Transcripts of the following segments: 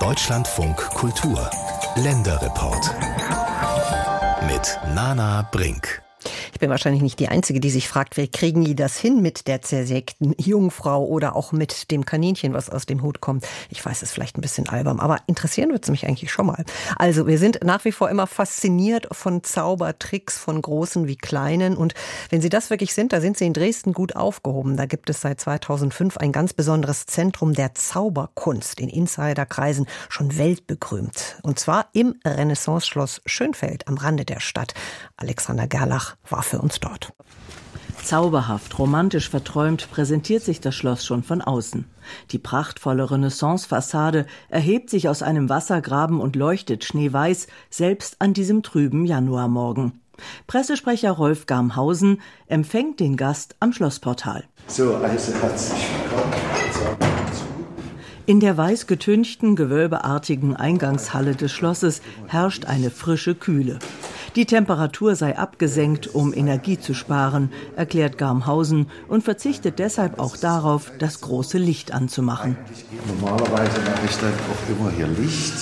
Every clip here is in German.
Deutschlandfunk Kultur Länderreport mit Nana Brink. Ich bin wahrscheinlich nicht die Einzige, die sich fragt, wie kriegen die das hin mit der zersägten Jungfrau oder auch mit dem Kaninchen, was aus dem Hut kommt. Ich weiß, es ist vielleicht ein bisschen albern, aber interessieren wird es mich eigentlich schon mal. Also wir sind nach wie vor immer fasziniert von Zaubertricks, von großen wie kleinen. Und wenn Sie das wirklich sind, da sind Sie in Dresden gut aufgehoben. Da gibt es seit 2005 ein ganz besonderes Zentrum der Zauberkunst, in Insiderkreisen schon weltberühmt. Und zwar im Renaissance-Schloss Schönfeld am Rande der Stadt. Alexander Gerlach war für uns dort. Zauberhaft, romantisch verträumt präsentiert sich das Schloss schon von außen. Die prachtvolle Renaissance-Fassade erhebt sich aus einem Wassergraben und leuchtet schneeweiß, selbst an diesem trüben Januarmorgen. Pressesprecher Rolf Garmhausen empfängt den Gast am Schlossportal. So, also herzlich willkommen. In der weiß getünchten, gewölbeartigen Eingangshalle des Schlosses herrscht eine frische Kühle. Die Temperatur sei abgesenkt, um Energie zu sparen, erklärt Garmhausen und verzichtet deshalb auch darauf, das große Licht anzumachen. Normalerweise mache ich dann auch immer hier Licht.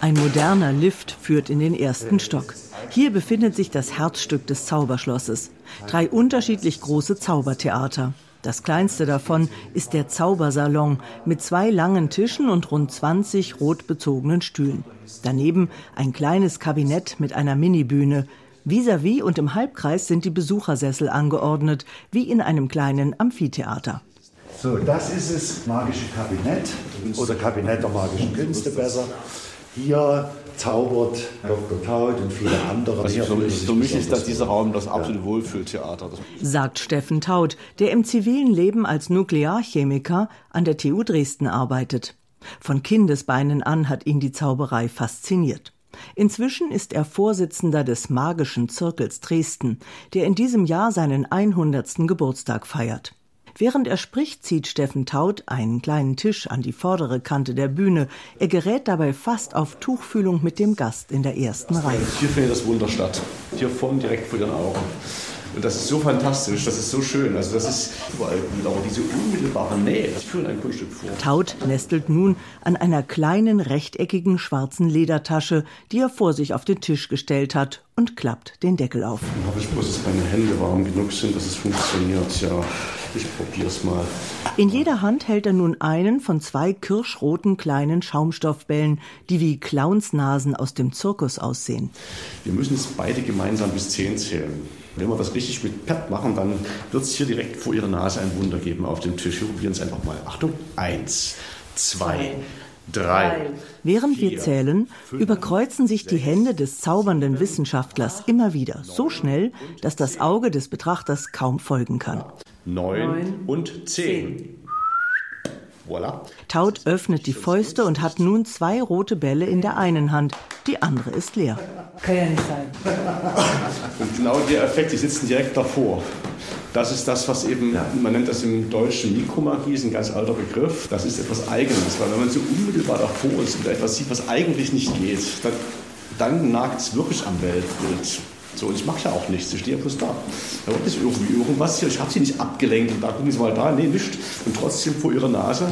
Ein moderner Lift führt in den ersten Stock. Hier befindet sich das Herzstück des Zauberschlosses. Drei unterschiedlich große Zaubertheater. Das kleinste davon ist der Zaubersalon mit zwei langen Tischen und rund 20 rot bezogenen Stühlen. Daneben ein kleines Kabinett mit einer Minibühne. Vis-à-vis -vis und im Halbkreis sind die Besuchersessel angeordnet, wie in einem kleinen Amphitheater. So, das ist das magische Kabinett oder Kabinett der magischen Künste besser. Hier zaubert Dr. Taut und viele andere. Was für, mich, für mich ist das dieser Raum das absolute Wohlfühltheater. Sagt Steffen Taut, der im zivilen Leben als Nuklearchemiker an der TU Dresden arbeitet. Von Kindesbeinen an hat ihn die Zauberei fasziniert. Inzwischen ist er Vorsitzender des Magischen Zirkels Dresden, der in diesem Jahr seinen 100. Geburtstag feiert. Während er spricht, zieht Steffen Taut einen kleinen Tisch an die vordere Kante der Bühne. Er gerät dabei fast auf Tuchfühlung mit dem Gast in der ersten Reihe. Hier findet das Wunder statt. Hier vorne direkt vor Ihren Augen. Und das ist so fantastisch, das ist so schön. Also das ist überall gut, aber diese unmittelbare Nähe, das führt ein Kunststück vor. Taut nestelt nun an einer kleinen rechteckigen schwarzen Ledertasche, die er vor sich auf den Tisch gestellt hat und klappt den Deckel auf. Dann hoffe ich bloß, dass meine Hände warm genug sind, dass es funktioniert. Ja, ich probier's mal. In jeder Hand hält er nun einen von zwei kirschroten kleinen Schaumstoffbällen, die wie Clownsnasen aus dem Zirkus aussehen. Wir müssen es beide gemeinsam bis zehn zählen. Wenn wir das richtig mit Pep machen, dann wird es hier direkt vor Ihrer Nase ein Wunder geben auf dem Tisch. Wir probieren es einfach mal. Achtung, eins, zwei, drei. Während vier, wir zählen, fünf, überkreuzen sich die Hände des zaubernden Wissenschaftlers immer wieder, so schnell, dass das Auge des Betrachters kaum folgen kann. Neun und zehn. Voilà. Taut öffnet die Fäuste und hat nun zwei rote Bälle in der einen Hand, die andere ist leer. Kann ja nicht sein. Und genau der Effekt, die sitzen direkt davor. Das ist das, was eben, man nennt das im Deutschen Mikromagie, ist ein ganz alter Begriff. Das ist etwas Eigenes, weil wenn man so unmittelbar davor ist und etwas sieht, was eigentlich nicht geht, dann, dann nagt es wirklich am Weltbild. So, und ich mache ja auch nichts, ich stehe ja bloß da. Da ist irgendwie irgendwas hier, ich habe sie nicht abgelenkt und da gucken Sie mal da, nee, nicht. Und trotzdem vor Ihrer Nase,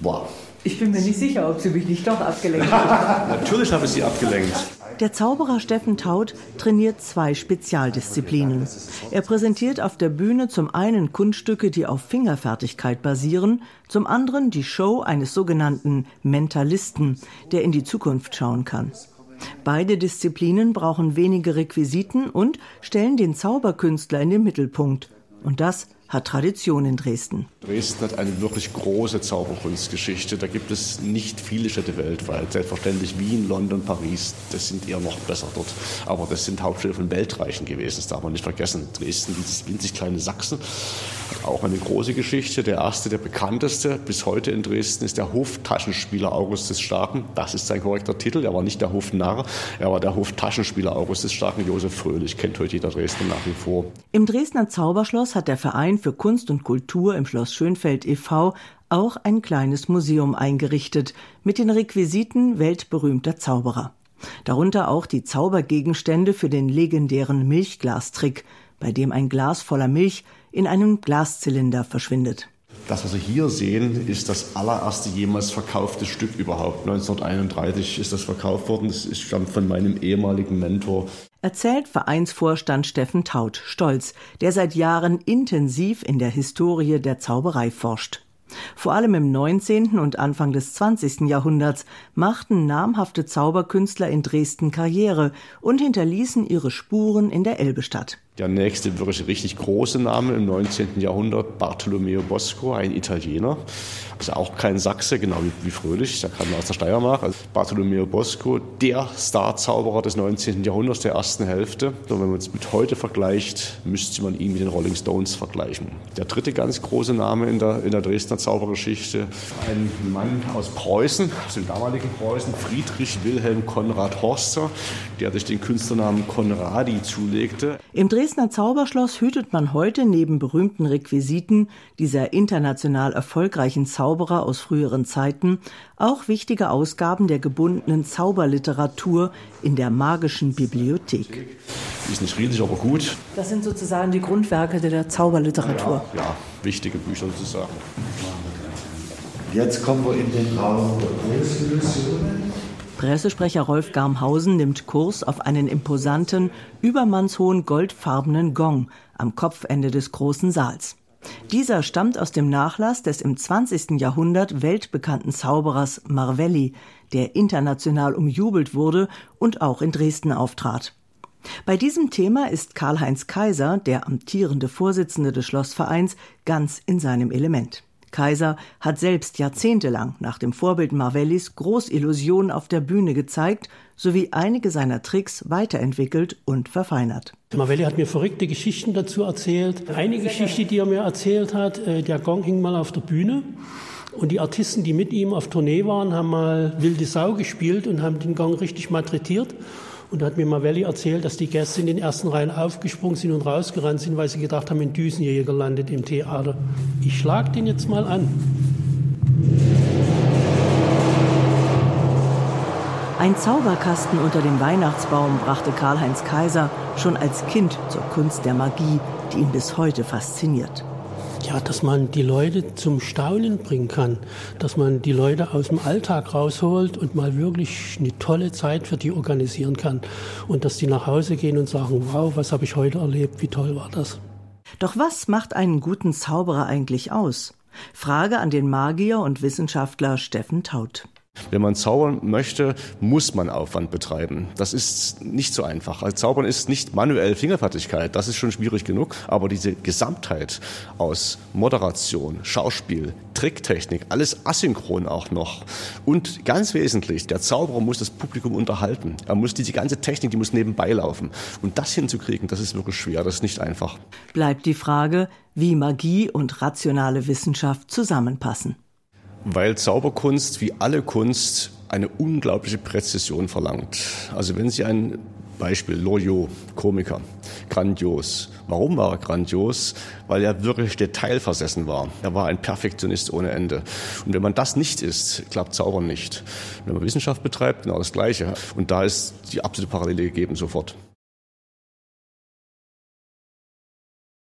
boah. Ich bin mir nicht sicher, ob Sie mich nicht doch abgelenkt haben. Natürlich habe ich sie abgelenkt. Der Zauberer Steffen Taut trainiert zwei Spezialdisziplinen. Er präsentiert auf der Bühne zum einen Kunststücke, die auf Fingerfertigkeit basieren, zum anderen die Show eines sogenannten Mentalisten, der in die Zukunft schauen kann. Beide Disziplinen brauchen wenige Requisiten und stellen den Zauberkünstler in den Mittelpunkt. Und das hat Tradition in Dresden. Dresden hat eine wirklich große Zauberkunstgeschichte. Da gibt es nicht viele Städte weltweit. Selbstverständlich Wien, London, Paris, das sind eher noch besser dort. Aber das sind Hauptstädte von Weltreichen gewesen, das darf man nicht vergessen. Dresden, dieses winzig kleine Sachsen, hat auch eine große Geschichte. Der erste, der bekannteste bis heute in Dresden ist der Hoftaschenspieler August des Starken. Das ist sein korrekter Titel. Er war nicht der Hofnarr, er war der Hoftaschenspieler August des Starken. Josef Fröhlich kennt heute jeder Dresden nach wie vor. Im Dresdner Zauberschloss hat der Verein für Kunst und Kultur im Schloss Schönfeld e.V. auch ein kleines Museum eingerichtet mit den Requisiten weltberühmter Zauberer. Darunter auch die Zaubergegenstände für den legendären Milchglastrick, bei dem ein Glas voller Milch in einem Glaszylinder verschwindet. Das, was Sie hier sehen, ist das allererste jemals verkaufte Stück überhaupt. 1931 ist das verkauft worden. Das stammt von meinem ehemaligen Mentor. Erzählt Vereinsvorstand Steffen Taut stolz, der seit Jahren intensiv in der Historie der Zauberei forscht. Vor allem im 19. und Anfang des 20. Jahrhunderts machten namhafte Zauberkünstler in Dresden Karriere und hinterließen ihre Spuren in der Elbestadt. Der nächste wirklich richtig große Name im 19. Jahrhundert, Bartolomeo Bosco, ein Italiener. Ist auch kein Sachse, genau wie, wie Fröhlich, der kam aus der Steiermark. Also Bartolomeo Bosco, der Starzauberer des 19. Jahrhunderts, der ersten Hälfte. Und wenn man es mit heute vergleicht, müsste man ihn mit den Rolling Stones vergleichen. Der dritte ganz große Name in der, in der Dresdner Zaubergeschichte, ein Mann aus Preußen, aus dem damaligen Preußen, Friedrich Wilhelm Konrad Horster, der sich den Künstlernamen Konradi zulegte. Im Dresdner Zauberschloss hütet man heute neben berühmten Requisiten dieser international erfolgreichen Zauberer aus früheren Zeiten auch wichtige Ausgaben der gebundenen Zauberliteratur in der magischen Bibliothek. Ist nicht riesig, aber gut. Das sind sozusagen die Grundwerke der Zauberliteratur. Ja, ja wichtige Bücher sozusagen. Jetzt kommen wir in den Raum der Großillusionen. Pressesprecher Rolf Garmhausen nimmt Kurs auf einen imposanten, übermannshohen goldfarbenen Gong am Kopfende des großen Saals. Dieser stammt aus dem Nachlass des im 20. Jahrhundert weltbekannten Zauberers Marvelli, der international umjubelt wurde und auch in Dresden auftrat. Bei diesem Thema ist Karl-Heinz Kaiser, der amtierende Vorsitzende des Schlossvereins, ganz in seinem Element. Kaiser hat selbst jahrzehntelang nach dem Vorbild Marvellis Großillusionen auf der Bühne gezeigt sowie einige seiner Tricks weiterentwickelt und verfeinert. Marvelli hat mir verrückte Geschichten dazu erzählt. Eine Geschichte, die er mir erzählt hat, äh, der Gong hing mal auf der Bühne und die Artisten, die mit ihm auf Tournee waren, haben mal Wilde Sau gespielt und haben den Gong richtig malträtiert. Und da hat mir Mavelli erzählt, dass die Gäste in den ersten Reihen aufgesprungen sind und rausgerannt sind, weil sie gedacht haben, in Düsenjäger gelandet im Theater. Ich schlag den jetzt mal an. Ein Zauberkasten unter dem Weihnachtsbaum brachte Karl-Heinz Kaiser schon als Kind zur Kunst der Magie, die ihn bis heute fasziniert ja, dass man die Leute zum Staunen bringen kann, dass man die Leute aus dem Alltag rausholt und mal wirklich eine tolle Zeit für die organisieren kann und dass die nach Hause gehen und sagen, wow, was habe ich heute erlebt, wie toll war das. Doch was macht einen guten Zauberer eigentlich aus? Frage an den Magier und Wissenschaftler Steffen Taut. Wenn man zaubern möchte, muss man Aufwand betreiben. Das ist nicht so einfach. Also Zaubern ist nicht manuell Fingerfertigkeit, das ist schon schwierig genug. Aber diese Gesamtheit aus Moderation, Schauspiel, Tricktechnik, alles asynchron auch noch. Und ganz wesentlich, der Zauberer muss das Publikum unterhalten. Er muss diese ganze Technik, die muss nebenbei laufen. Und das hinzukriegen, das ist wirklich schwer, das ist nicht einfach. Bleibt die Frage, wie Magie und rationale Wissenschaft zusammenpassen. Weil Zauberkunst wie alle Kunst eine unglaubliche Präzision verlangt. Also wenn Sie ein Beispiel Loriot, Komiker, grandios. Warum war er grandios? Weil er wirklich detailversessen war. Er war ein Perfektionist ohne Ende. Und wenn man das nicht ist, klappt Zaubern nicht. Wenn man Wissenschaft betreibt, genau das Gleiche. Und da ist die absolute Parallele gegeben sofort.